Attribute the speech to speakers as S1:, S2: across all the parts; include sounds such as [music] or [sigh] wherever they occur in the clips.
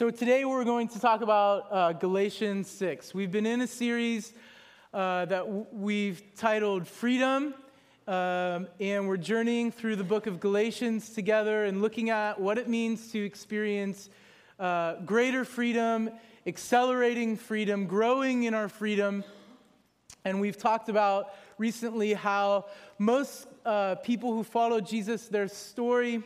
S1: So, today we're going to talk about uh, Galatians 6. We've been in a series uh, that w- we've titled Freedom, um, and we're journeying through the book of Galatians together and looking at what it means to experience uh, greater freedom, accelerating freedom, growing in our freedom. And we've talked about recently how most uh, people who follow Jesus, their story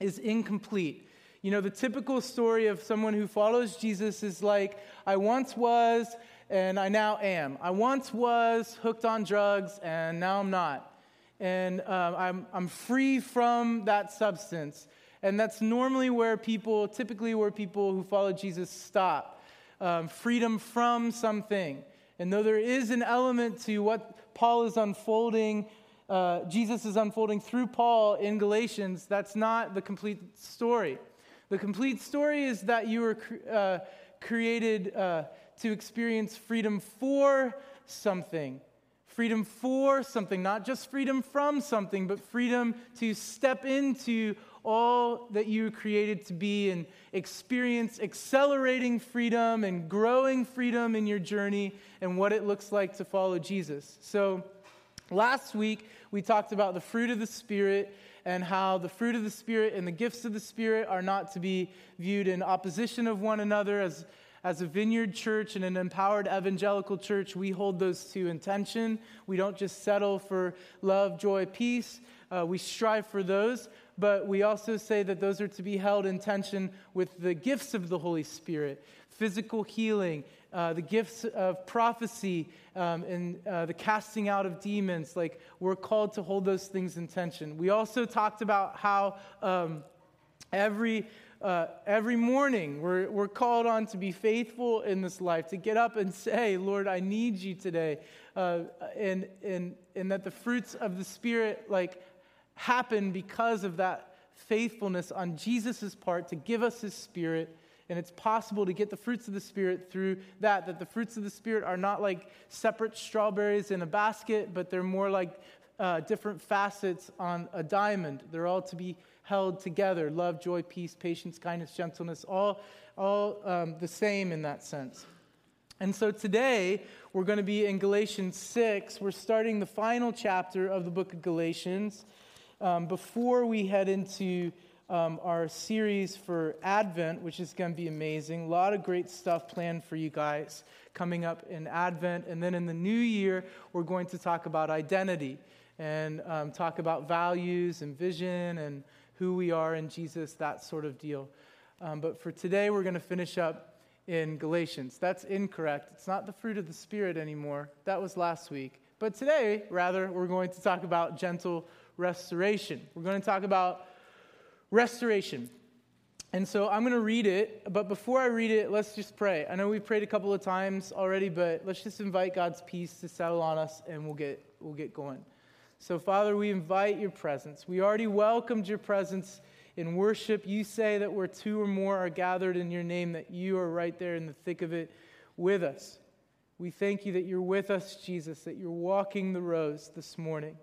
S1: is incomplete. You know, the typical story of someone who follows Jesus is like, I once was and I now am. I once was hooked on drugs and now I'm not. And um, I'm, I'm free from that substance. And that's normally where people, typically where people who follow Jesus stop. Um, freedom from something. And though there is an element to what Paul is unfolding, uh, Jesus is unfolding through Paul in Galatians, that's not the complete story. The complete story is that you were uh, created uh, to experience freedom for something. Freedom for something, not just freedom from something, but freedom to step into all that you were created to be and experience accelerating freedom and growing freedom in your journey and what it looks like to follow Jesus. So, last week we talked about the fruit of the Spirit and how the fruit of the Spirit and the gifts of the Spirit are not to be viewed in opposition of one another. As, as a vineyard church and an empowered evangelical church, we hold those two in tension. We don't just settle for love, joy, peace. Uh, we strive for those, but we also say that those are to be held in tension with the gifts of the Holy Spirit physical healing, uh, the gifts of prophecy, um, and uh, the casting out of demons. Like, we're called to hold those things in tension. We also talked about how um, every uh, every morning we're, we're called on to be faithful in this life, to get up and say, Lord, I need you today. Uh, and, and, and that the fruits of the Spirit, like, happen because of that faithfulness on Jesus' part to give us his Spirit and it's possible to get the fruits of the Spirit through that. That the fruits of the Spirit are not like separate strawberries in a basket, but they're more like uh, different facets on a diamond. They're all to be held together love, joy, peace, patience, kindness, gentleness, all, all um, the same in that sense. And so today, we're going to be in Galatians 6. We're starting the final chapter of the book of Galatians. Um, before we head into um, our series for Advent, which is going to be amazing. A lot of great stuff planned for you guys coming up in Advent. And then in the new year, we're going to talk about identity and um, talk about values and vision and who we are in Jesus, that sort of deal. Um, but for today, we're going to finish up in Galatians. That's incorrect. It's not the fruit of the Spirit anymore. That was last week. But today, rather, we're going to talk about gentle restoration. We're going to talk about restoration. And so I'm going to read it, but before I read it, let's just pray. I know we've prayed a couple of times already, but let's just invite God's peace to settle on us and we'll get, we'll get going. So, Father, we invite your presence. We already welcomed your presence in worship. You say that where two or more are gathered in your name, that you are right there in the thick of it with us. We thank you that you're with us, Jesus, that you're walking the rows this morning.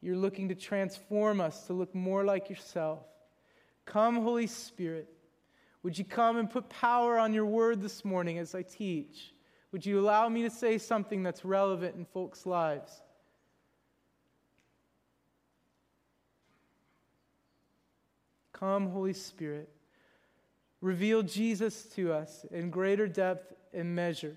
S1: You're looking to transform us to look more like yourself. Come, Holy Spirit. Would you come and put power on your word this morning as I teach? Would you allow me to say something that's relevant in folks' lives? Come, Holy Spirit. Reveal Jesus to us in greater depth and measure.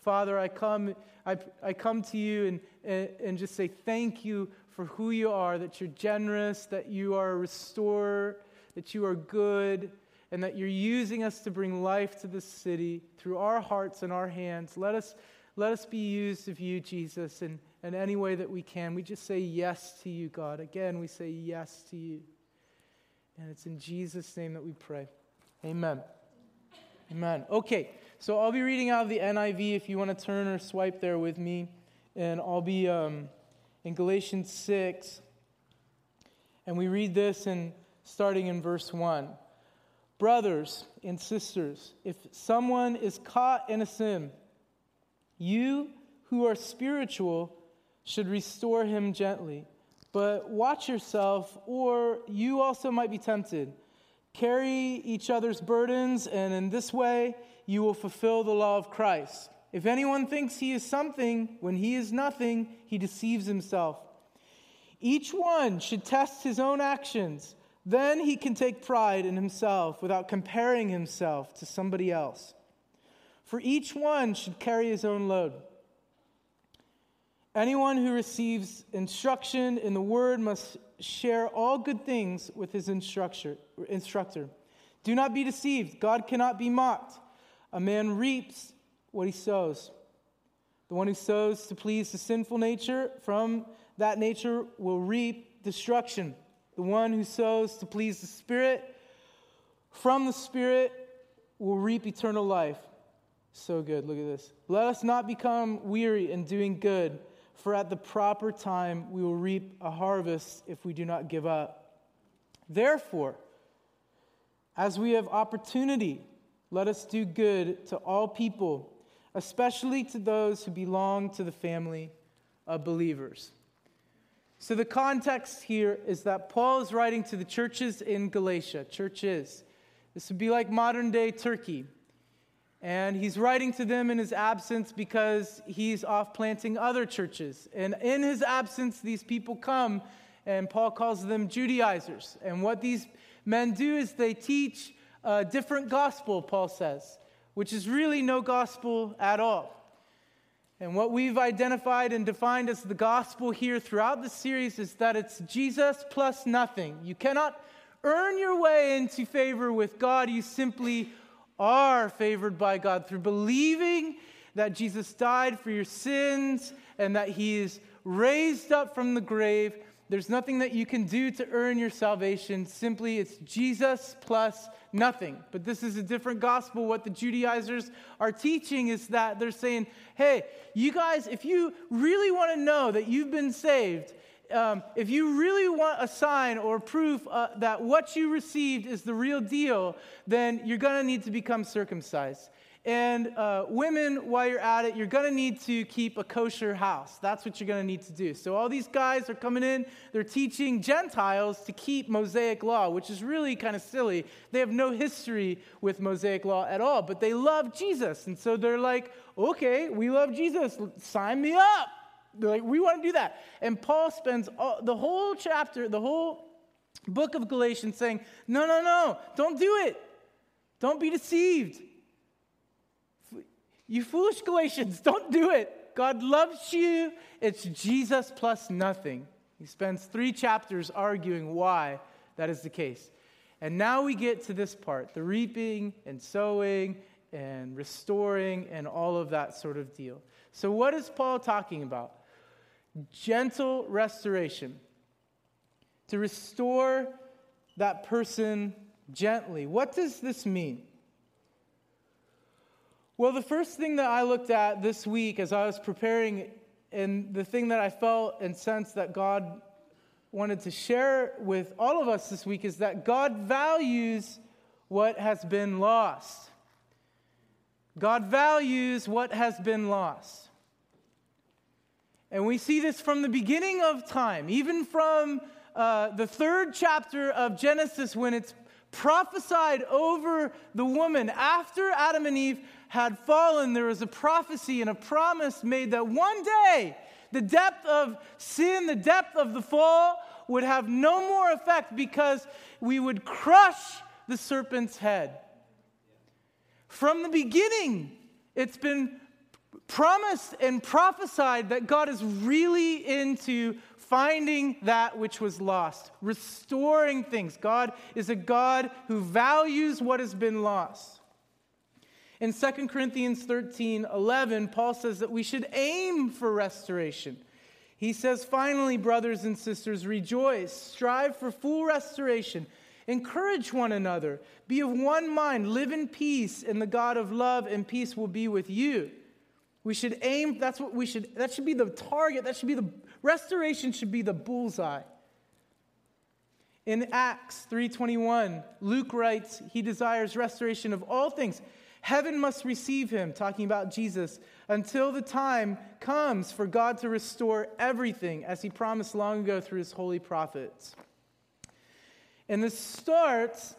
S1: Father, I come, I, I come to you and, and, and just say thank you for who you are, that you're generous, that you are a restorer, that you are good, and that you're using us to bring life to this city through our hearts and our hands. Let us, let us be used of you, Jesus, in, in any way that we can. We just say yes to you, God. Again, we say yes to you. And it's in Jesus' name that we pray. Amen. Amen. Okay, so I'll be reading out of the NIV if you want to turn or swipe there with me. And I'll be. Um, in Galatians 6, and we read this in, starting in verse 1. Brothers and sisters, if someone is caught in a sin, you who are spiritual should restore him gently. But watch yourself, or you also might be tempted. Carry each other's burdens, and in this way you will fulfill the law of Christ. If anyone thinks he is something when he is nothing, he deceives himself. Each one should test his own actions. Then he can take pride in himself without comparing himself to somebody else. For each one should carry his own load. Anyone who receives instruction in the word must share all good things with his instructor. Do not be deceived. God cannot be mocked. A man reaps what he sows. The one who sows to please the sinful nature from that nature will reap destruction. The one who sows to please the Spirit from the Spirit will reap eternal life. So good. Look at this. Let us not become weary in doing good, for at the proper time we will reap a harvest if we do not give up. Therefore, as we have opportunity, let us do good to all people, especially to those who belong to the family of believers. So, the context here is that Paul is writing to the churches in Galatia. Churches. This would be like modern day Turkey. And he's writing to them in his absence because he's off planting other churches. And in his absence, these people come, and Paul calls them Judaizers. And what these men do is they teach a different gospel, Paul says, which is really no gospel at all. And what we've identified and defined as the gospel here throughout the series is that it's Jesus plus nothing. You cannot earn your way into favor with God. You simply are favored by God through believing that Jesus died for your sins and that he is raised up from the grave there's nothing that you can do to earn your salvation. Simply, it's Jesus plus nothing. But this is a different gospel. What the Judaizers are teaching is that they're saying, hey, you guys, if you really want to know that you've been saved, um, if you really want a sign or proof uh, that what you received is the real deal, then you're going to need to become circumcised. And uh, women, while you're at it, you're going to need to keep a kosher house. That's what you're going to need to do. So, all these guys are coming in, they're teaching Gentiles to keep Mosaic law, which is really kind of silly. They have no history with Mosaic law at all, but they love Jesus. And so they're like, okay, we love Jesus. Sign me up. They're like, we want to do that. And Paul spends all, the whole chapter, the whole book of Galatians saying, no, no, no, don't do it. Don't be deceived. You foolish Galatians, [laughs] don't do it. God loves you. It's Jesus plus nothing. He spends three chapters arguing why that is the case. And now we get to this part the reaping and sowing and restoring and all of that sort of deal. So, what is Paul talking about? Gentle restoration. To restore that person gently. What does this mean? Well, the first thing that I looked at this week as I was preparing, and the thing that I felt and sensed that God wanted to share with all of us this week is that God values what has been lost. God values what has been lost. And we see this from the beginning of time, even from uh, the third chapter of Genesis when it's prophesied over the woman after Adam and Eve had fallen, there was a prophecy and a promise made that one day the depth of sin, the depth of the fall would have no more effect because we would crush the serpent's head. From the beginning, it's been promised and prophesied that God is really into finding that which was lost, restoring things. God is a God who values what has been lost. In 2 Corinthians 13 11, Paul says that we should aim for restoration. He says, Finally, brothers and sisters, rejoice, strive for full restoration, encourage one another, be of one mind, live in peace, and the God of love and peace will be with you. We should aim, that's what we should, that should be the target, that should be the, restoration should be the bullseye. In Acts 3:21, Luke writes, he desires restoration of all things Heaven must receive him, talking about Jesus, until the time comes for God to restore everything, as he promised long ago through his holy prophets. And this starts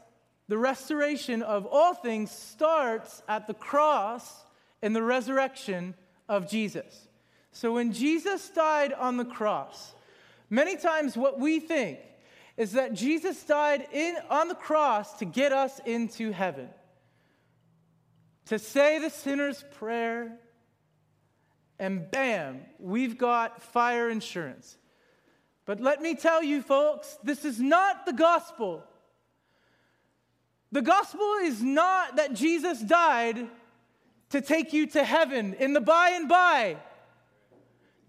S1: the restoration of all things starts at the cross and the resurrection of Jesus. So when Jesus died on the cross, many times what we think is that Jesus died in, on the cross to get us into heaven, to say the sinner's prayer, and bam, we've got fire insurance. But let me tell you, folks, this is not the gospel. The gospel is not that Jesus died to take you to heaven in the by and by.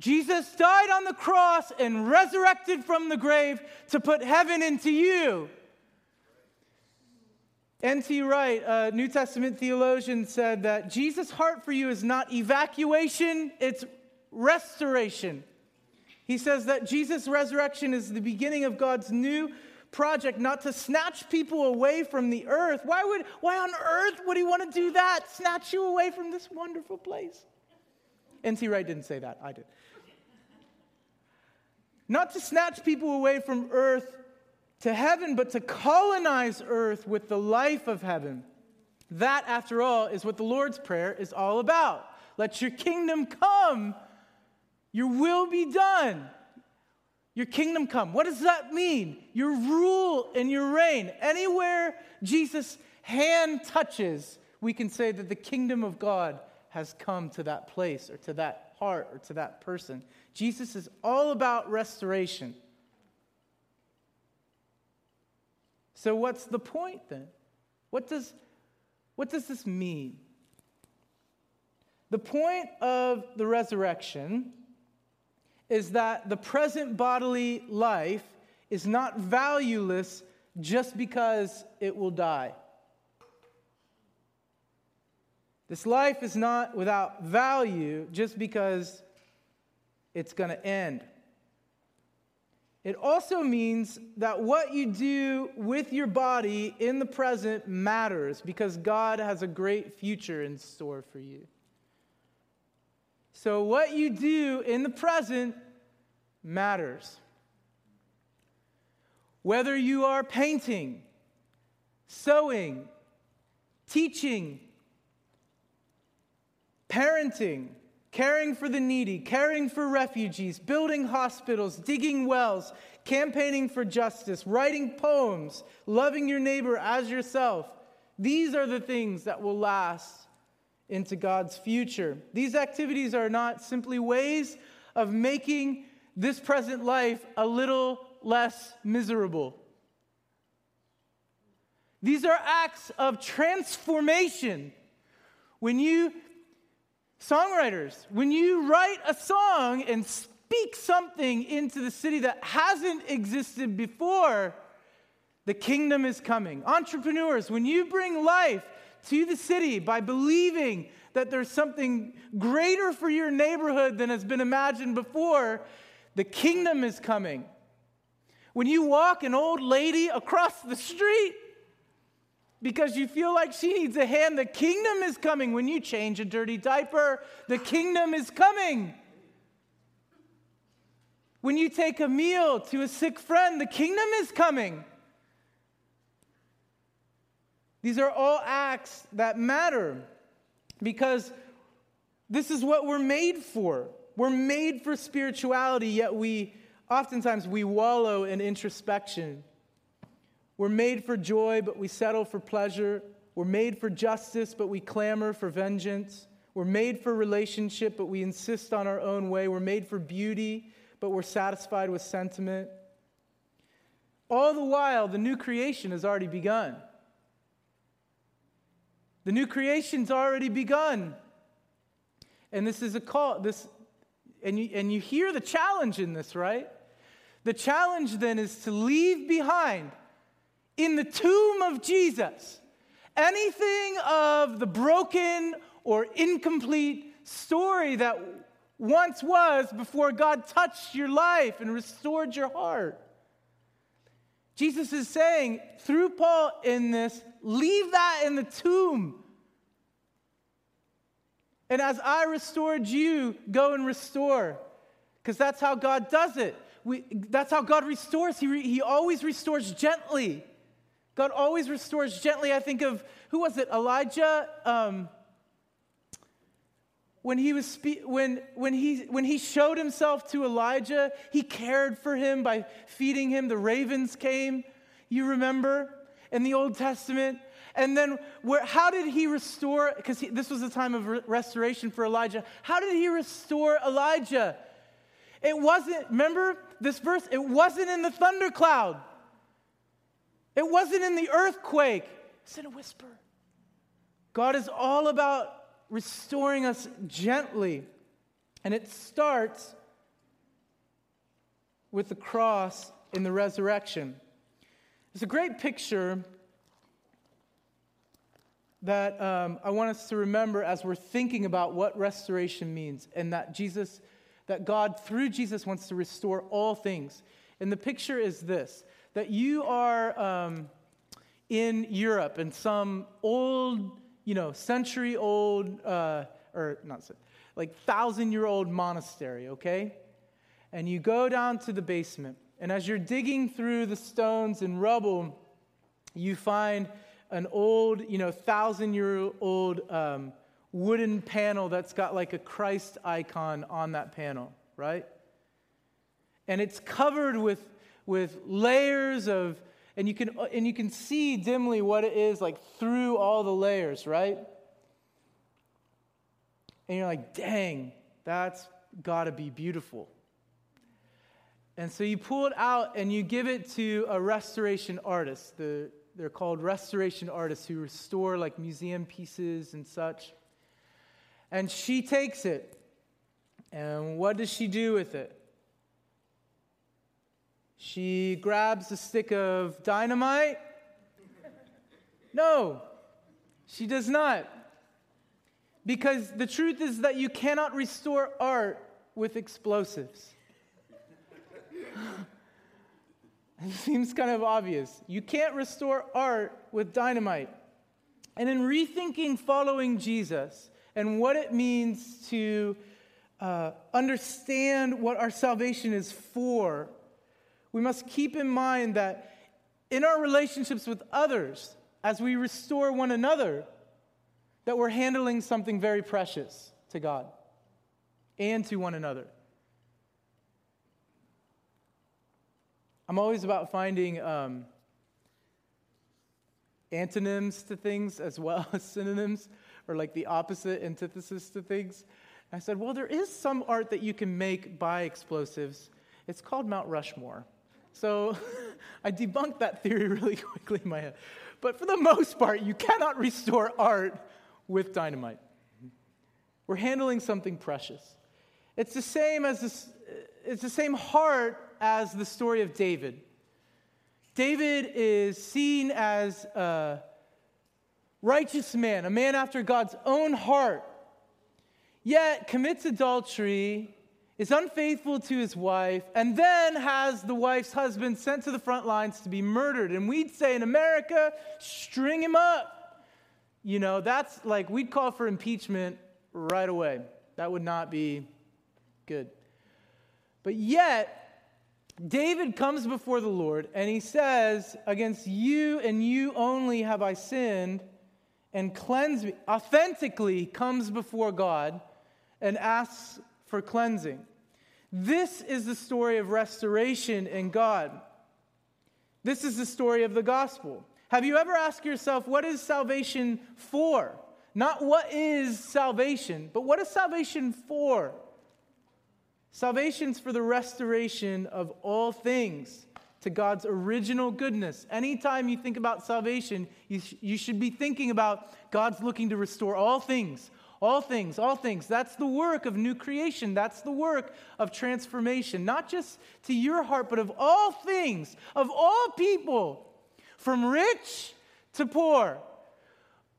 S1: Jesus died on the cross and resurrected from the grave to put heaven into you. N.T. Wright, a New Testament theologian, said that Jesus' heart for you is not evacuation, it's restoration. He says that Jesus' resurrection is the beginning of God's new project, not to snatch people away from the earth. Why, would, why on earth would he want to do that? Snatch you away from this wonderful place. N.T. Wright didn't say that, I did. Not to snatch people away from earth to heaven, but to colonize earth with the life of heaven. That, after all, is what the Lord's Prayer is all about. Let your kingdom come, your will be done. Your kingdom come. What does that mean? Your rule and your reign. Anywhere Jesus' hand touches, we can say that the kingdom of God has come to that place or to that heart or to that person. Jesus is all about restoration. So, what's the point then? What does, what does this mean? The point of the resurrection is that the present bodily life is not valueless just because it will die. This life is not without value just because it's going to end. It also means that what you do with your body in the present matters because God has a great future in store for you. So, what you do in the present matters. Whether you are painting, sewing, teaching, parenting, caring for the needy, caring for refugees, building hospitals, digging wells, campaigning for justice, writing poems, loving your neighbor as yourself. These are the things that will last into God's future. These activities are not simply ways of making this present life a little less miserable. These are acts of transformation. When you Songwriters, when you write a song and speak something into the city that hasn't existed before, the kingdom is coming. Entrepreneurs, when you bring life to the city by believing that there's something greater for your neighborhood than has been imagined before, the kingdom is coming. When you walk an old lady across the street because you feel like she needs a hand. The kingdom is coming. When you change a dirty diaper, the kingdom is coming. When you take a meal to a sick friend, the kingdom is coming. These are all acts that matter because this is what we're made for. We're made for spirituality, yet we oftentimes we wallow in introspection. We're made for joy, but we settle for pleasure. We're made for justice, but we clamor for vengeance. We're made for relationship, but we insist on our own way. We're made for beauty, but we're satisfied with sentiment. All the while, the new creation has already begun. The new creation's already begun. And this is a call, this, and you, and you hear the challenge in this, right? The challenge then is to leave behind in the tomb of Jesus, anything of the broken or incomplete story that once was before God touched your life and restored your heart. Jesus is saying through Paul in this, leave that in the tomb. And as I restored you, go and restore. Because that's how God does it. We, that's how God restores. He, re, he always restores gently. God always restores gently. I think of, who was it? Elijah. Um, when he was spe- when when he when he showed himself to Elijah, he cared for him by feeding him. The ravens came. You remember in the Old Testament. And then, where, how did he restore? Because this was a time of re- restoration for Elijah. How did he restore Elijah? It wasn't, remember this verse? It wasn't in the thundercloud, it wasn't in the earthquake, it's in a whisper. God is all about restoring us gently. And it starts with the cross in the resurrection. It's a great picture that um, I want us to remember as we're thinking about what restoration means and that Jesus, that God through Jesus wants to restore all things. And the picture is this that you are um, in Europe in some old, you know, century old, uh, or not, like thousand year old monastery, okay? And you go down to the basement. And as you're digging through the stones and rubble, you find an old, you know, thousand year old um, wooden panel that's got like a Christ icon on that panel, right? And it's covered with, with layers of, and you, can, and you can see dimly what it is like through all the layers, right? And you're like, dang, that's got to be beautiful. And so you pull it out and you give it to a restoration artist, the they're called restoration artists who restore like museum pieces and such. And she takes it. And what does she do with it? She grabs a stick of dynamite? No, she does not. Because the truth is that you cannot restore art with explosives. [laughs] It seems kind of obvious. You can't restore art with dynamite. And in rethinking following Jesus and what it means to uh, understand what our salvation is for, we must keep in mind that in our relationships with others, as we restore one another, that we're handling something very precious to God and to one another. I'm always about finding um, antonyms to things as well [laughs] as synonyms, or like the opposite antithesis to things. I said, well, there is some art that you can make by explosives. It's called Mount Rushmore. So [laughs] I debunked that theory [laughs] really quickly in my head. But for the most part, you cannot restore art with dynamite. We're handling something precious. It's the same as this, it's the same heart as the story of David. David is seen as a righteous man, a man after God's own heart, yet commits adultery, is unfaithful to his wife, and then has the wife's husband sent to the front lines to be murdered. And we'd say in America, string him up. You know, that's like we'd call for impeachment right away. That would not be good. But yet, David comes before the Lord and he says, Against you and you only have I sinned and cleanse me. Authentically comes before God and asks for cleansing. This is the story of restoration in God. This is the story of the gospel. Have you ever asked yourself, what is salvation for? Not what is salvation, but what is salvation for? Salvation's for the restoration of all things to God's original goodness. Anytime you think about salvation, you, sh- you should be thinking about God's looking to restore all things, all things, all things. That's the work of new creation. That's the work of transformation, not just to your heart, but of all things, of all people, from rich to poor,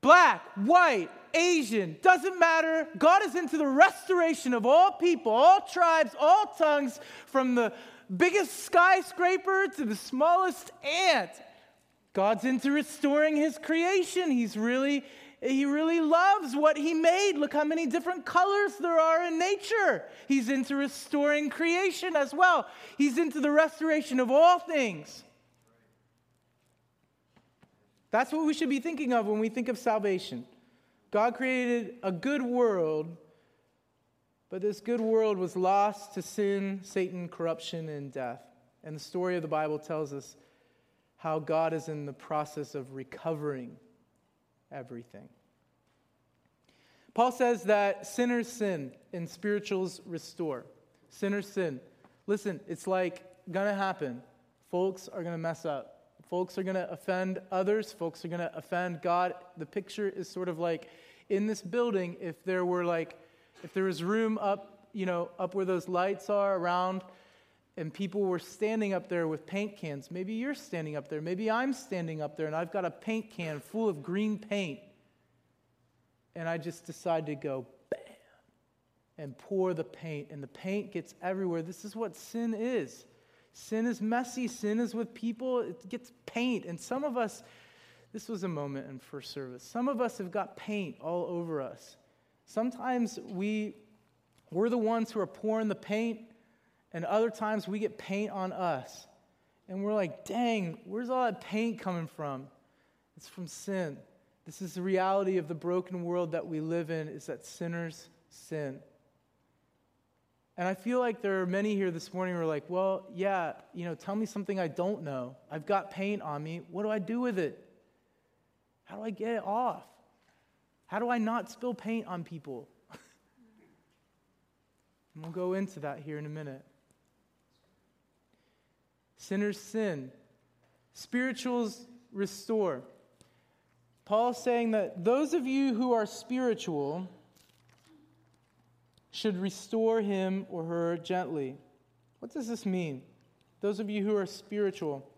S1: black, white, Asian, doesn't matter. God is into the restoration of all people, all tribes, all tongues, from the biggest skyscraper to the smallest ant. God's into restoring his creation. He's really he really loves what he made. Look how many different colors there are in nature. He's into restoring creation as well. He's into the restoration of all things. That's what we should be thinking of when we think of salvation. God created a good world, but this good world was lost to sin, Satan, corruption, and death. And the story of the Bible tells us how God is in the process of recovering everything. Paul says that sinners sin and spirituals restore. Sinners sin. Listen, it's like gonna happen. Folks are gonna mess up. Folks are gonna offend others. Folks are gonna offend God. The picture is sort of like in this building, if there were like, if there was room up, you know, up where those lights are around, and people were standing up there with paint cans. Maybe you're standing up there. Maybe I'm standing up there, and I've got a paint can full of green paint and I just decide to go bam and pour the paint, and the paint gets everywhere. This is what sin is. Sin is messy, sin is with people, it gets paint. And some of us, this was a moment in first service, some of us have got paint all over us. Sometimes we, we're the ones who are pouring the paint, and other times we get paint on us. And we're like, dang, where's all that paint coming from? It's from sin. This is the reality of the broken world that we live in is that sinners sin. And I feel like there are many here this morning who are like, well, yeah, you know, tell me something I don't know. I've got paint on me. What do I do with it? How do I get it off? How do I not spill paint on people? [laughs] and we'll go into that here in a minute. Sinners sin, spirituals restore. Paul's saying that those of you who are spiritual should restore him or her gently. What does this mean? Those of you who are spiritual.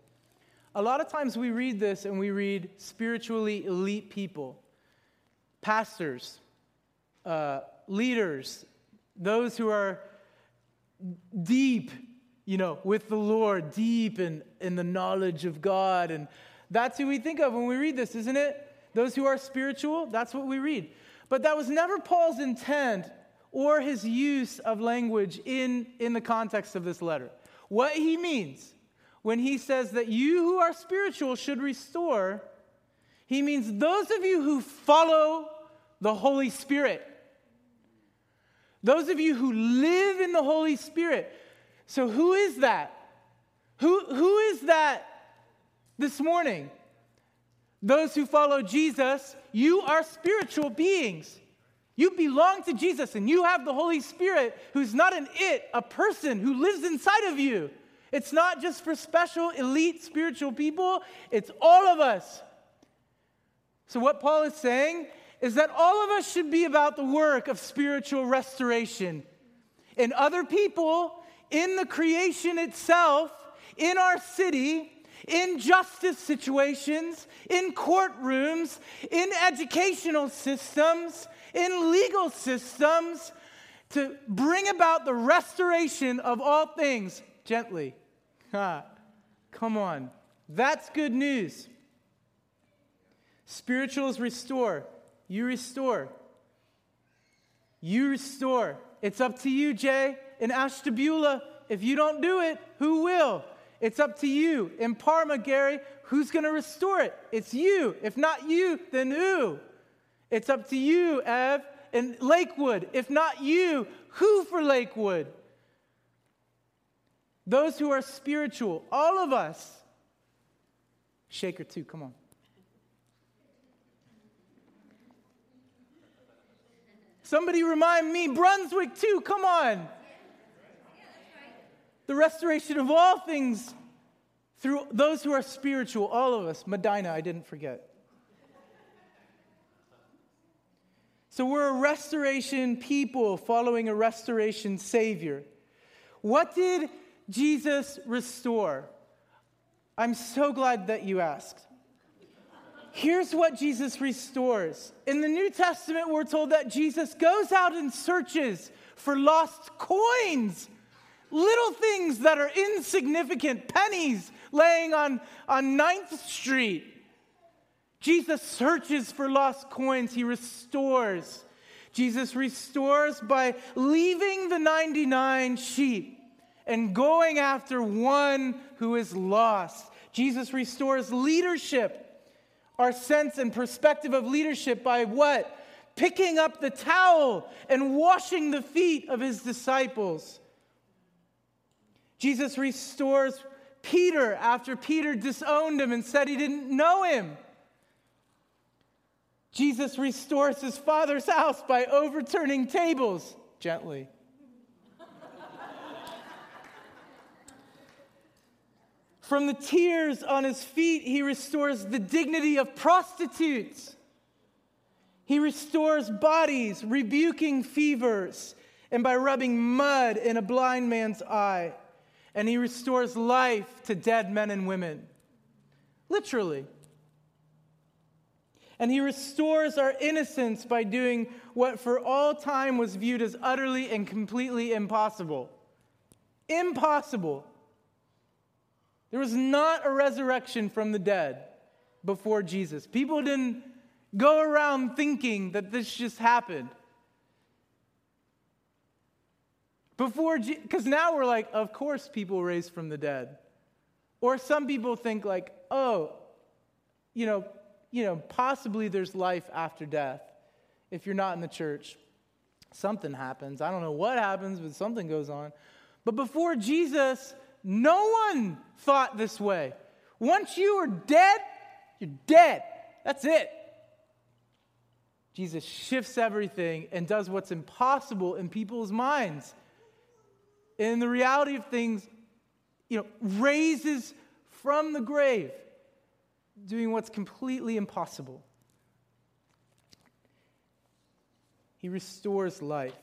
S1: A lot of times we read this and we read spiritually elite people, pastors, uh, leaders, those who are deep, you know, with the Lord, deep in, in the knowledge of God. And that's who we think of when we read this, isn't it? Those who are spiritual, that's what we read. But that was never Paul's intent or his use of language in, in the context of this letter. What he means when he says that you who are spiritual should restore, he means those of you who follow the Holy Spirit. Those of you who live in the Holy Spirit. So, who is that? Who, who is that this morning? Those who follow Jesus, you are spiritual beings. You belong to Jesus and you have the Holy Spirit who's not an it, a person who lives inside of you. It's not just for special, elite spiritual people, it's all of us. So, what Paul is saying is that all of us should be about the work of spiritual restoration in other people, in the creation itself, in our city, in justice situations, in courtrooms, in educational systems, in legal systems, to bring about the restoration of all things gently. Ha, come on. That's good news. Spirituals restore. You restore. You restore. It's up to you, Jay. In Ashtabula, if you don't do it, who will? It's up to you. In Parma, Gary, who's going to restore it? It's you. If not you, then who? It's up to you, Ev. In Lakewood, if not you, who for Lakewood? Those who are spiritual, all of us. Shaker too, come on. Somebody remind me, Brunswick too, come on the restoration of all things through those who are spiritual, all of us. Medina, I didn't forget. So we're a restoration people following a restoration Savior. What did Jesus restore? I'm so glad that you asked. Here's what Jesus restores. In the New Testament, we're told that Jesus goes out and searches for lost coins Little things that are insignificant, pennies laying on, on 9th Street. Jesus searches for lost coins, he restores. Jesus restores by leaving the 99 sheep and going after one who is lost. Jesus restores leadership. our sense and perspective of leadership by what? Picking up the towel and washing the feet of his disciples. Jesus restores Peter after Peter disowned him and said he didn't know him. Jesus restores his father's house by overturning tables gently. From the tears on his feet, he restores the dignity of prostitutes. He restores bodies, rebuking fevers, and by rubbing mud in a blind man's eye. And he restores life to dead men and women. Literally. And he restores our innocence by doing what for all time was viewed as utterly and completely impossible. Impossible. There was not a resurrection from the dead before Jesus. People didn't go around thinking that this just happened. Before, because now we're like, of course, people raised from the dead. Or some people think, like, oh, you know, you know, possibly there's life after death if you're not in the church. Something happens. I don't know what happens, but something goes on. But before Jesus, no one thought this way. Once you are dead, you're dead. That's it. Jesus shifts everything and does what's impossible in people's minds. In the reality of things, you know, raises from the grave, doing what's completely impossible. He restores life.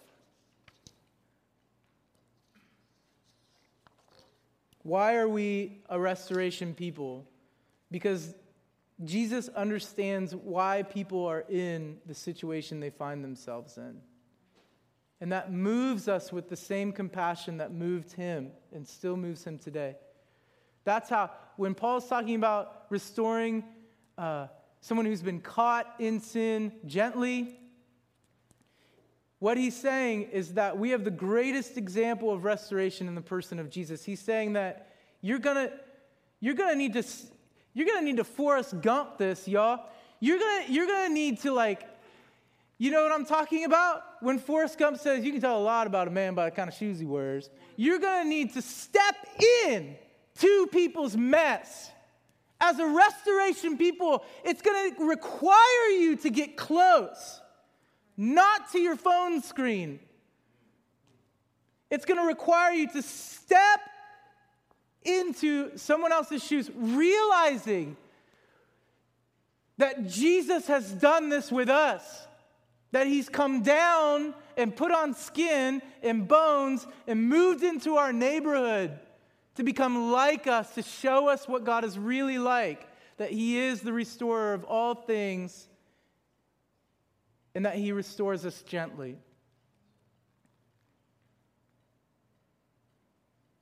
S1: Why are we a restoration people? Because Jesus understands why people are in the situation they find themselves in. And that moves us with the same compassion that moved him and still moves him today. That's how, when Paul's talking about restoring uh, someone who's been caught in sin gently, what he's saying is that we have the greatest example of restoration in the person of Jesus. He's saying that you're gonna, you're gonna need to, you're gonna need to Forrest Gump this, y'all. You're gonna, you're gonna need to like, you know what I'm talking about? When Forrest Gump says you can tell a lot about a man by the kind of shoes he wears, you're gonna need to step in to people's mess. As a restoration people, it's gonna require you to get close not to your phone screen. It's going to require you to step into someone else's shoes, realizing that Jesus has done this with us, that he's come down and put on skin and bones and moved into our neighborhood to become like us, to show us what God is really like, that he is the restorer of all things and that He restores us gently.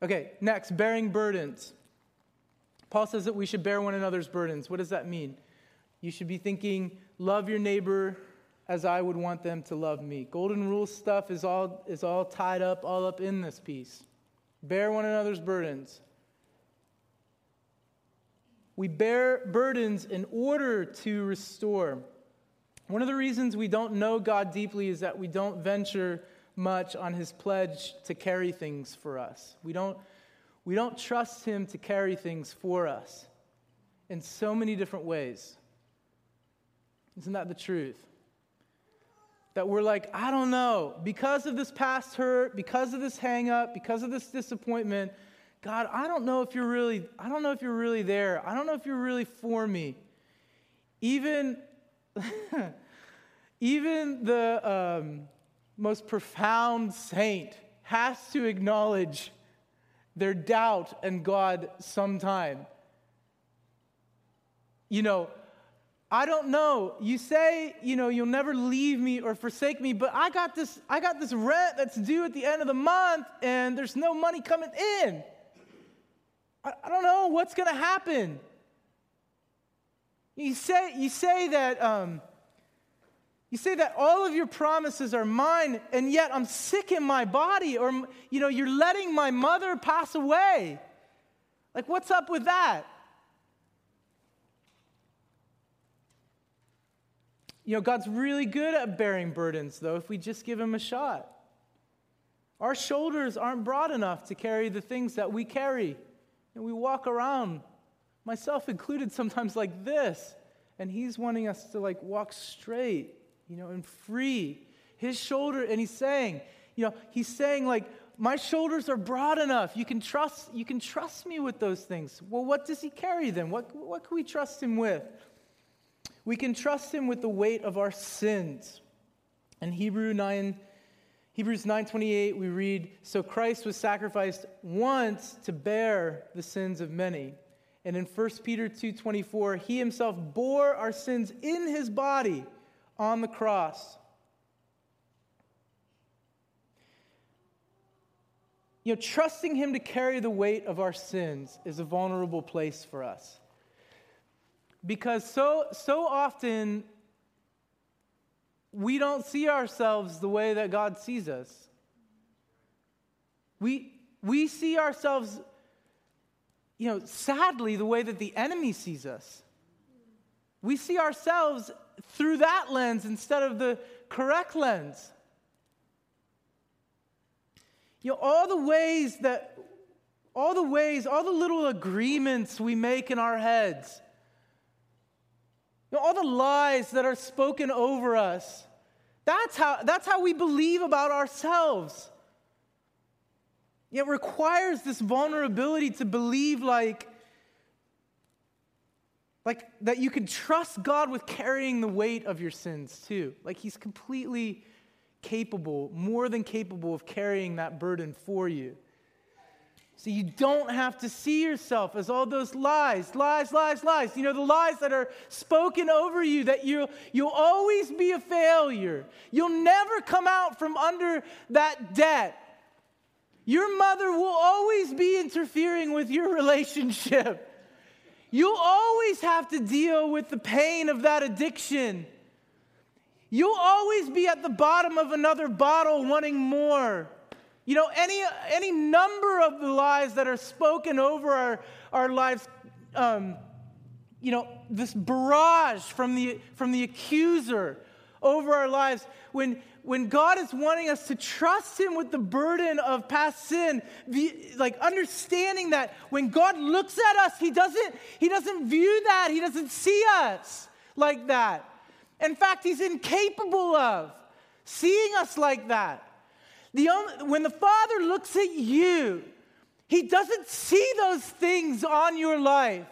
S1: Okay, next, bearing burdens. Paul says that we should bear one another's burdens. What does that mean? You should be thinking, love your neighbor as I would want them to love me. Golden rule stuff is all, is all tied up, all up in this piece. Bear one another's burdens. We bear burdens in order to restore. One of the reasons we don't know God deeply is that we don't venture much on his pledge to carry things for us. We don't, we don't trust him to carry things for us in so many different ways. Isn't that the truth? That we're like, I don't know, because of this past hurt, because of this hang up, because of this disappointment, God, I don't know if you're really, I don't know if you're really there. I don't know if you're really for me. Even [laughs] Even the um, most profound saint has to acknowledge their doubt and God sometime. You know, I don't know. You say, you know, you'll never leave me or forsake me, but I got this, I got this rent that's due at the end of the month and there's no money coming in. I, I don't know what's going to happen. You say, you say that, um, you say that all of your promises are mine, and yet I'm sick in my body, or, you know, you're letting my mother pass away. Like, what's up with that? You know, God's really good at bearing burdens, though, if we just give Him a shot. Our shoulders aren't broad enough to carry the things that we carry. And we walk around, myself included, sometimes like this. And He's wanting us to like walk straight, you know, and free. His shoulder, and He's saying, you know, He's saying, like, my shoulders are broad enough. You can trust, you can trust me with those things. Well, what does he carry then? What, what can we trust him with? We can trust him with the weight of our sins. In Hebrew 9, Hebrews 9:28 we read, "So Christ was sacrificed once to bear the sins of many." And in 1 Peter 2:24, he himself bore our sins in his body on the cross. You know, trusting him to carry the weight of our sins is a vulnerable place for us. Because so, so often we don't see ourselves the way that God sees us. We, we see ourselves, you know, sadly, the way that the enemy sees us. We see ourselves through that lens instead of the correct lens. You know, all the ways that, all the ways, all the little agreements we make in our heads know, all the lies that are spoken over us. That's how, that's how we believe about ourselves. It requires this vulnerability to believe like, like that you can trust God with carrying the weight of your sins too. Like he's completely capable, more than capable of carrying that burden for you. So you don't have to see yourself as all those lies, lies, lies, lies. You know, the lies that are spoken over you that you'll, you'll always be a failure. You'll never come out from under that debt. Your mother will always be interfering with your relationship. You'll always have to deal with the pain of that addiction. You'll always be at the bottom of another bottle wanting more. You know, any, any number of the lies that are spoken over our, our lives, um, you know, this barrage from the, from the accuser over our lives, when, when God is wanting us to trust Him with the burden of past sin, the, like understanding that when God looks at us, He doesn't, he doesn't view that, He doesn't see us like that. In fact, He's incapable of seeing us like that. The only, when the Father looks at you, He doesn't see those things on your life.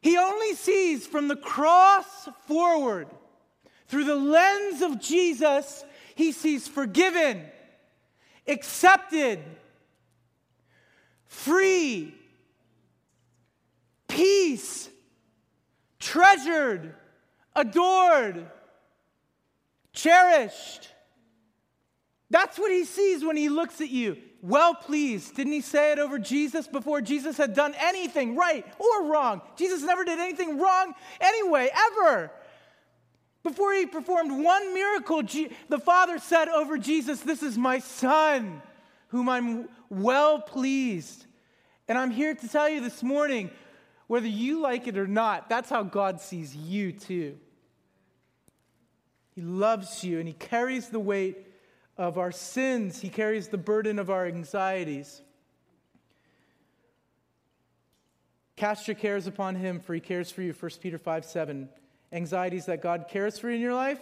S1: He only sees from the cross forward. Through the lens of Jesus, He sees forgiven, accepted, free, peace, treasured, adored, cherished. That's what he sees when he looks at you. Well pleased. Didn't he say it over Jesus before Jesus had done anything right or wrong? Jesus never did anything wrong anyway, ever. Before he performed one miracle, the Father said over Jesus, This is my Son, whom I'm well pleased. And I'm here to tell you this morning, whether you like it or not, that's how God sees you too. He loves you and he carries the weight of our sins, He carries the burden of our anxieties. Cast your cares upon Him, for He cares for you. 1 Peter 5 7. Anxieties that God cares for in your life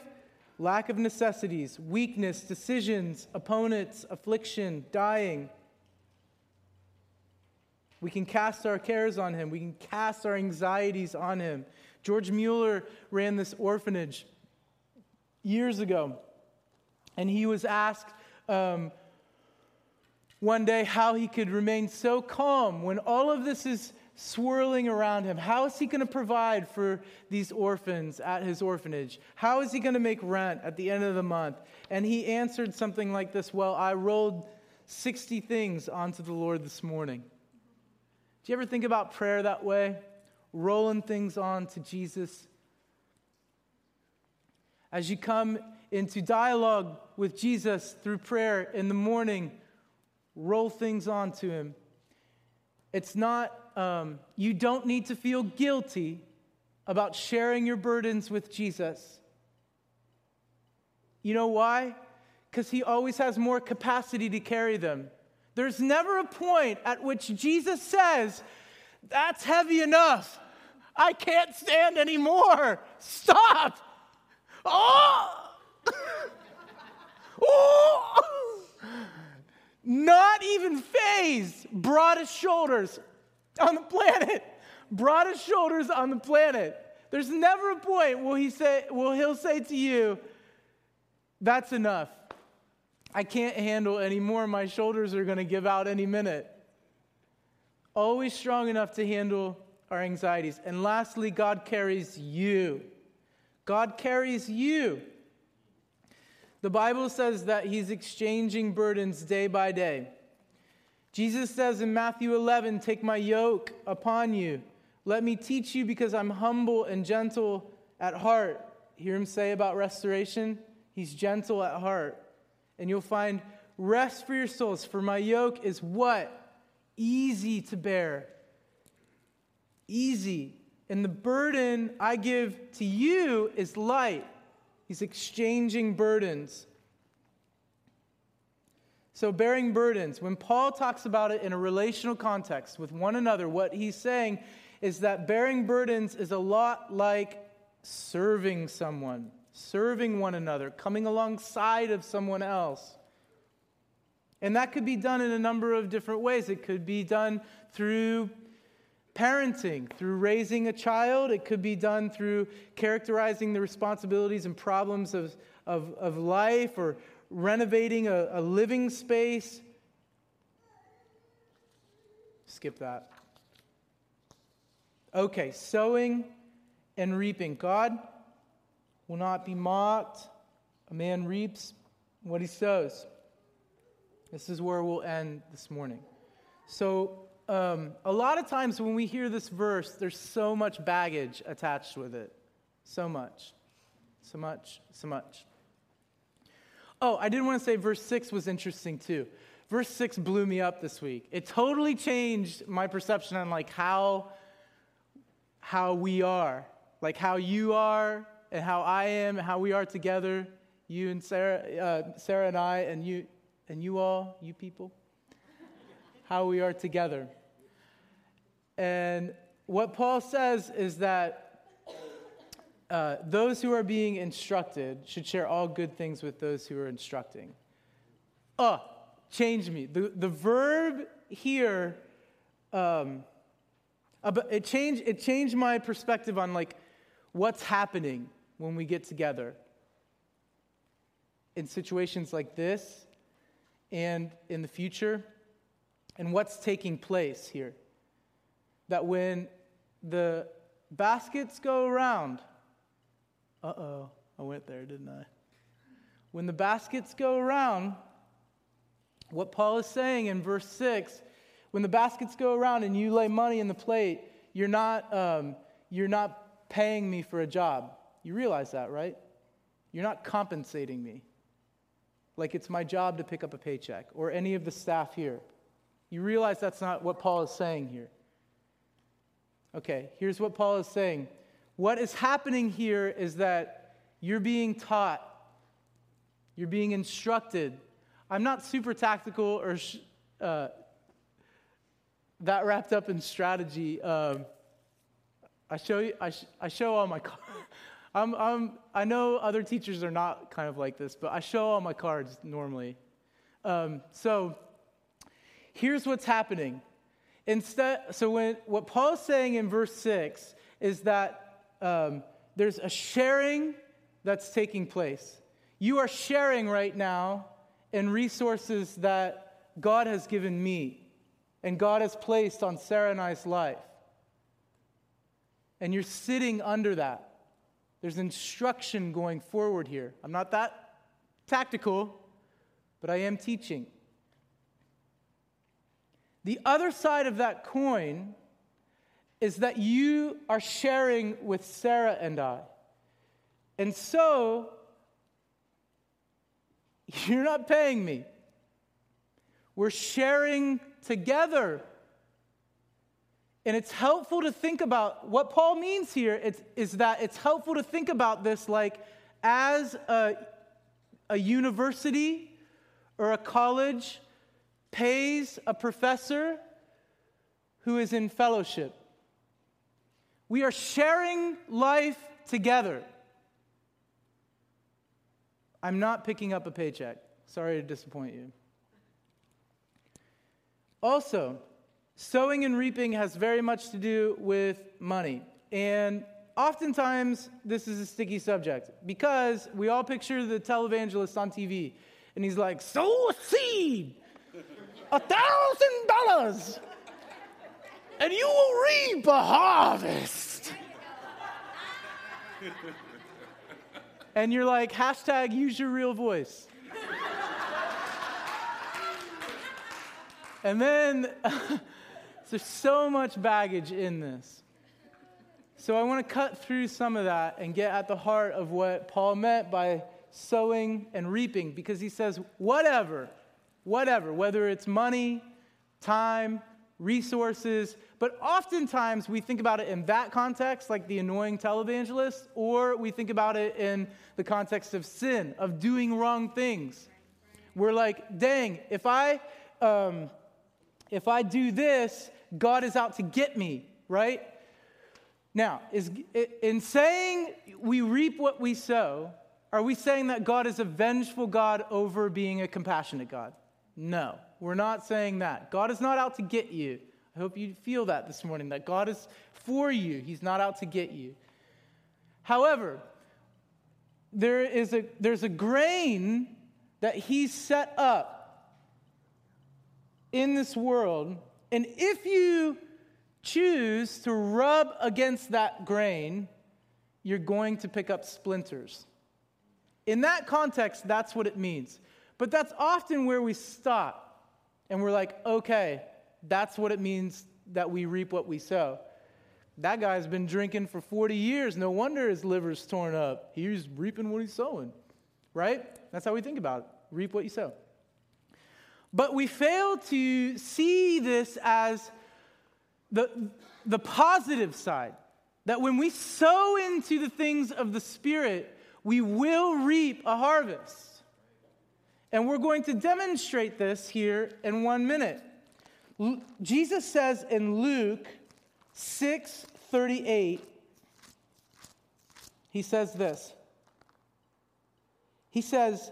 S1: lack of necessities, weakness, decisions, opponents, affliction, dying. We can cast our cares on Him, we can cast our anxieties on Him. George Mueller ran this orphanage years ago. And he was asked um, one day how he could remain so calm when all of this is swirling around him. How is he going to provide for these orphans at his orphanage? How is he going to make rent at the end of the month? And he answered something like this Well, I rolled 60 things onto the Lord this morning. Do you ever think about prayer that way? Rolling things on to Jesus? As you come into dialogue with Jesus through prayer in the morning, roll things on to Him. It's not, um, you don't need to feel guilty about sharing your burdens with Jesus. You know why? Because he always has more capacity to carry them. There's never a point at which Jesus says, That's heavy enough. I can't stand anymore. Stop. Oh! [laughs] Not even fazed, broadest shoulders on the planet. [laughs] Broadest shoulders on the planet. There's never a point will he say, will he'll say to you, that's enough. I can't handle anymore. My shoulders are going to give out any minute. Always strong enough to handle our anxieties. And lastly, God carries you. God carries you. The Bible says that He's exchanging burdens day by day. Jesus says in Matthew 11, Take my yoke upon you. Let me teach you because I'm humble and gentle at heart. Hear him say about restoration? He's gentle at heart. And you'll find rest for your souls. For my yoke is what? Easy to bear. Easy. And the burden I give to you is light. He's exchanging burdens. So, bearing burdens, when Paul talks about it in a relational context with one another, what he's saying is that bearing burdens is a lot like serving someone, serving one another, coming alongside of someone else. And that could be done in a number of different ways. It could be done through parenting, through raising a child. It could be done through characterizing the responsibilities and problems of, of, of life or renovating a, a living space. Skip that. Okay, sowing and reaping. God will not be mocked. A man reaps what he sows. This is where we'll end this morning. So, um, a lot of times when we hear this verse, there's so much baggage attached with it. So much. So much. So much. Oh, I did want to say verse 6 was interesting too. Verse 6 blew me up this week. It totally changed my perception on like how how we are, like how you are and how I am, and how we are together, you and Sarah, uh, Sarah and I, and you and you all, you people how we are together. And what Paul says is that uh, those who are being instructed should share all good things with those who are instructing. Oh, change me. The, the verb here, um, it, changed, it changed my perspective on like what's happening when we get together in situations like this and in the future and what's taking place here. That when the baskets go around, uh oh, I went there, didn't I? When the baskets go around, what Paul is saying in verse 6 when the baskets go around and you lay money in the plate, you're not, um, you're not paying me for a job. You realize that, right? You're not compensating me like it's my job to pick up a paycheck or any of the staff here. You realize that's not what Paul is saying here. Okay, here's what Paul is saying. What is happening here is that you're being taught, you're being instructed. I'm not super tactical or uh, that wrapped up in strategy. Um, I show you, I, sh- I show all my. [laughs] I'm, I'm, I know other teachers are not kind of like this, but I show all my cards normally. Um, so here's what's happening. Instead, so when, what Paul's saying in verse 6 is that um, there's a sharing that's taking place. You are sharing right now in resources that God has given me and God has placed on Sarah and I's life. And you're sitting under that. There's instruction going forward here. I'm not that tactical, but I am teaching. The other side of that coin is that you are sharing with Sarah and I. And so, [laughs] you're not paying me. We're sharing together And it's helpful to think about what Paul means here is, is that it's helpful to think about this like as a, a university or a college pays a professor who is in fellowship. We are sharing life together. I'm not picking up a paycheck. Sorry to disappoint you. Also, sowing and reaping has very much to do with money. And oftentimes, this is a sticky subject because we all picture the televangelist on TV, and he's like, sow a seed, a thousand dollars, and you will reap a harvest. and you're like, hashtag use your real voice. and then [laughs] there's so much baggage in this. So I want to cut through some of that and get at the heart of what Paul meant by sowing and reaping because he says, whatever, whatever, whether it's money, time, resources, but oftentimes we think about it in that context, like the annoying televangelist, or we think about it in the context of sin, of doing wrong things. We're like, dang, if I, um, if I do this, God is out to get me, right? Now, is, in saying we reap what we sow, are we saying that God is a vengeful God over being a compassionate God? No, we're not saying that. God is not out to get you. I hope you feel that this morning, that God is for you. He's not out to get you. However, there is a, there's a grain that He's set up in this world, and if you choose to rub against that grain, you're going to pick up splinters. In that context, that's what it means. But that's often where we stop and we're like, okay, that's what it means that we reap what we sow. That guy's been drinking for 40 years. No wonder his liver's torn up. He's reaping what he's sowing, right? That's how we think about it reap what you sow. But we fail to see this as the, the positive side. That when we sow into the things of the Spirit, we will reap a harvest. And we're going to demonstrate this here in one minute. Jesus says in Luke 6 38, he says this. He says,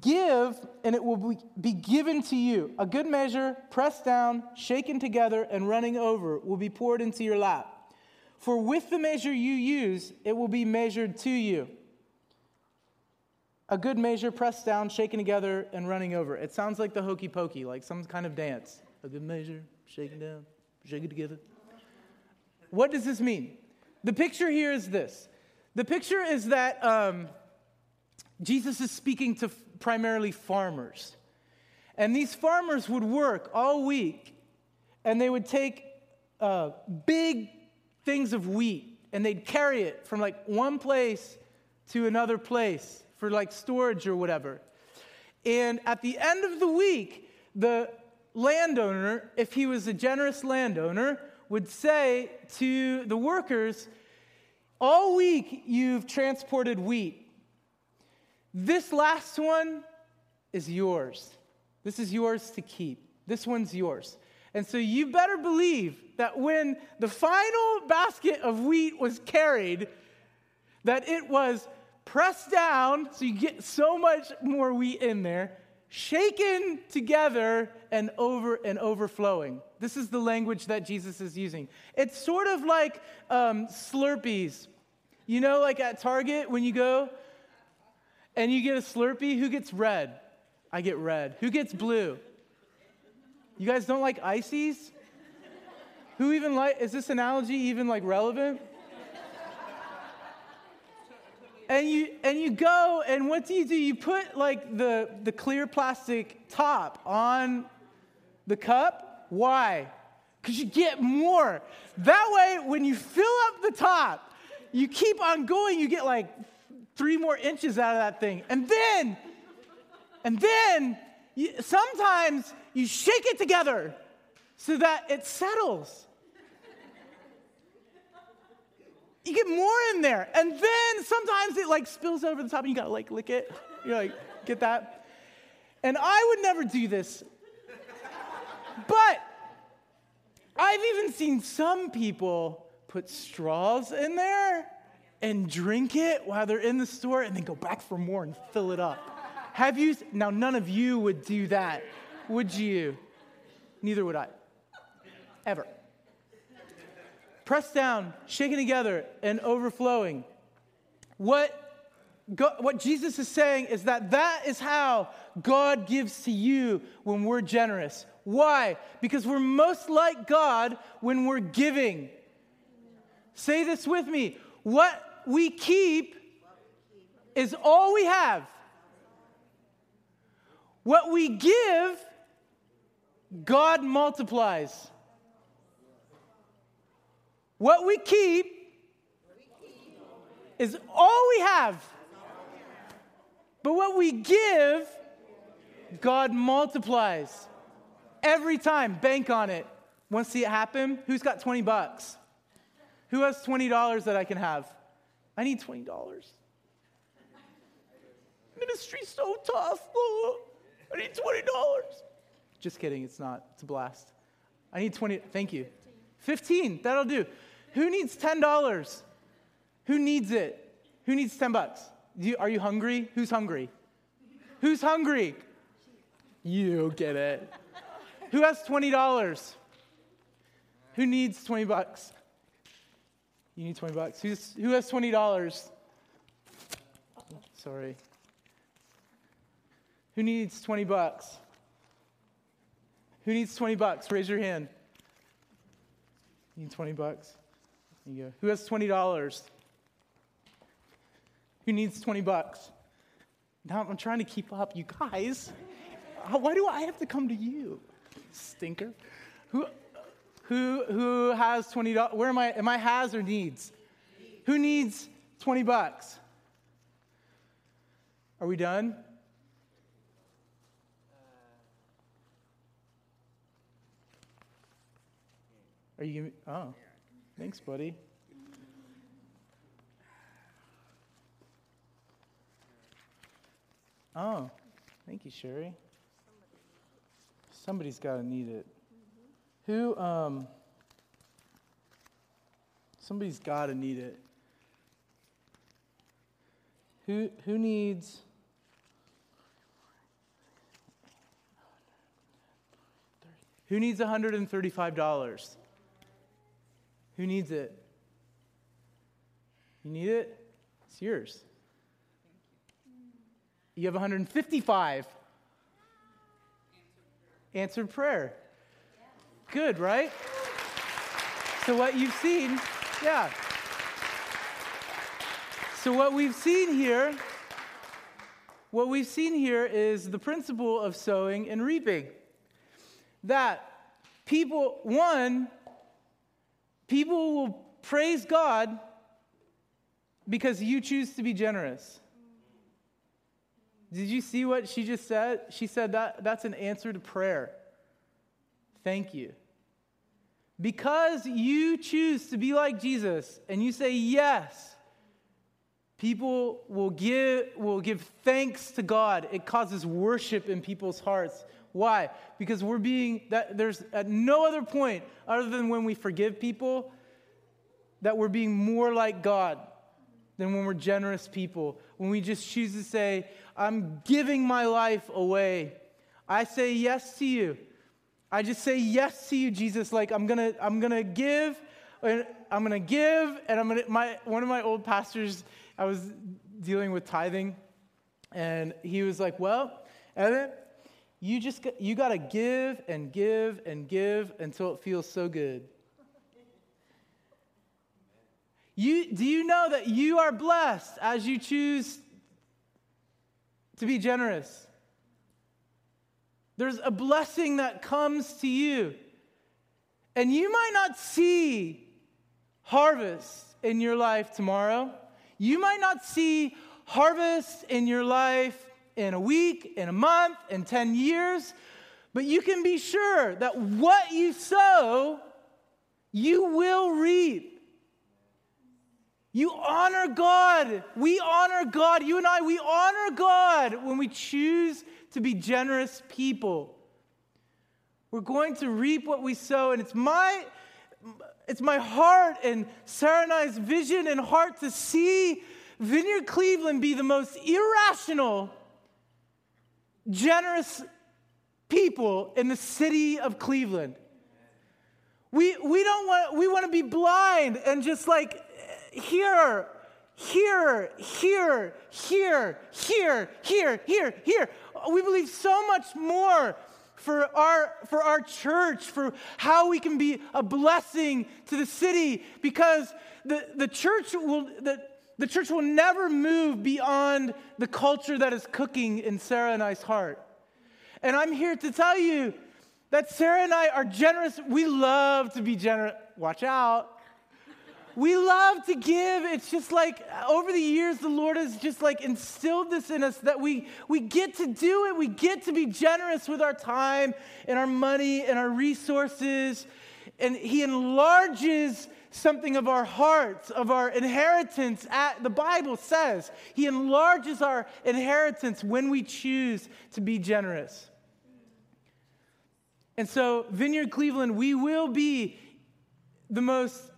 S1: Give, and it will be given to you. A good measure, pressed down, shaken together, and running over, will be poured into your lap. For with the measure you use, it will be measured to you. A good measure, pressed down, shaken together, and running over. It sounds like the hokey pokey, like some kind of dance. A good measure, shaken down, shaken together. What does this mean? The picture here is this the picture is that um, Jesus is speaking to f- primarily farmers. And these farmers would work all week, and they would take uh, big things of wheat, and they'd carry it from like one place to another place for like storage or whatever. And at the end of the week, the landowner, if he was a generous landowner, would say to the workers, All week you've transported wheat. This last one is yours. This is yours to keep. This one's yours. And so you better believe that when the final basket of wheat was carried, that it was pressed down, so you get so much more wheat in there, shaken together and over and overflowing. This is the language that Jesus is using. It's sort of like um, Slurpees. You know, like at Target when you go and you get a Slurpee, who gets red? I get red. Who gets blue? You guys don't like ices? Who even like, is this analogy even like relevant? And you and you go and what do you do? You put like the the clear plastic top on the cup? Why? Because you get more. That way when you fill up the top you keep on going. You get like three more inches out of that thing. And then and then you, sometimes you shake it together so that it settles. You get more in there. And then sometimes it like spills over the top and you gotta like lick it. You like, get that? And I would never do this. But I've even seen some people put straws in there and drink it while they're in the store and then go back for more and fill it up. Have you? Now, none of you would do that, would you? Neither would I. Ever. Pressed down, shaken together, and overflowing. What what Jesus is saying is that that is how God gives to you when we're generous. Why? Because we're most like God when we're giving. Say this with me. What we keep is all we have. What we give, God multiplies. What we keep is all we have. But what we give, God multiplies. Every time, bank on it. Want to see it happen? Who's got 20 bucks? Who has $20 that I can have? I need $20. Ministry's so tough. Oh, I need $20. Just kidding, it's not. It's a blast. I need 20. Thank you. 15, that'll do. Who needs $10? Who needs it? Who needs 10 bucks? You, are you hungry? Who's hungry? Who's hungry? You get it. Who has $20? Who needs 20 bucks? You need 20 bucks. Who's, who has $20? Sorry. Who needs 20 bucks? Who needs 20 bucks? Raise your hand. You need 20 bucks? You go. Who has $20? Who needs 20 bucks? Now I'm trying to keep up, you guys. Why do I have to come to you? Stinker. Who, who, who has $20? Where am I? Am I has or needs? Who needs 20 bucks? Are we done? Are you? Oh, thanks, buddy. Oh, thank you, Sherry. Somebody's got to need it. Who, um, somebody's got to need it. Who, who needs, who needs $135? Who needs it? You need it? It's yours. You have 155. Answered prayer. Good, right? So, what you've seen, yeah. So, what we've seen here, what we've seen here is the principle of sowing and reaping. That people, one, people will praise God because you choose to be generous. Did you see what she just said? She said that that's an answer to prayer. Thank you. Because you choose to be like Jesus and you say yes, people will give, will give thanks to God. It causes worship in people's hearts. Why? Because we're being, that there's at no other point other than when we forgive people that we're being more like God than when we're generous people. When we just choose to say, I'm giving my life away. I say yes to you. I just say yes to you, Jesus. Like I'm gonna, I'm gonna give, and I'm gonna give, and I'm gonna. My one of my old pastors, I was dealing with tithing, and he was like, "Well, Evan, you just got, you got to give and give and give until it feels so good." You, do you know that you are blessed as you choose to be generous? There's a blessing that comes to you. And you might not see harvest in your life tomorrow. You might not see harvest in your life in a week, in a month, in 10 years. But you can be sure that what you sow, you will reap. You honor God. We honor God. You and I, we honor God when we choose to be generous people. We're going to reap what we sow, and it's my it's my heart and Sarah and I's vision and heart to see Vineyard Cleveland be the most irrational, generous people in the city of Cleveland. We, we don't want, we want to be blind and just like here, here, here, here, here, here, here, here. We believe so much more for our, for our church, for how we can be a blessing to the city, because the, the church will, the, the church will never move beyond the culture that is cooking in Sarah and I's heart. And I'm here to tell you that Sarah and I are generous. We love to be generous. Watch out. We love to give. It's just like over the years, the Lord has just like instilled this in us that we, we get to do it. We get to be generous with our time and our money and our resources. And He enlarges something of our hearts, of our inheritance. At, the Bible says He enlarges our inheritance when we choose to be generous. And so, Vineyard Cleveland, we will be the most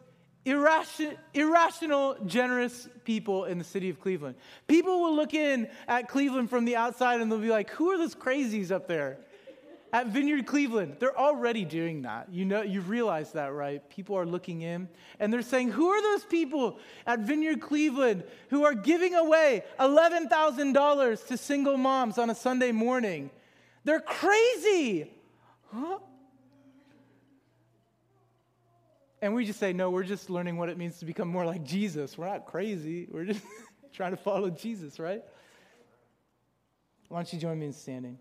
S1: irrational, irrational, generous people in the city of Cleveland. People will look in at Cleveland from the outside and they'll be like, who are those crazies up there? At Vineyard Cleveland, they're already doing that. You know, you realize that, right? People are looking in and they're saying, Who are those people at Vineyard Cleveland who are giving away $11,000 to single moms on a Sunday morning? They're crazy. Huh? And we just say, no, we're just learning what it means to become more like Jesus. We're not crazy. We're just [laughs] trying to follow Jesus, right? Why don't you join me in standing?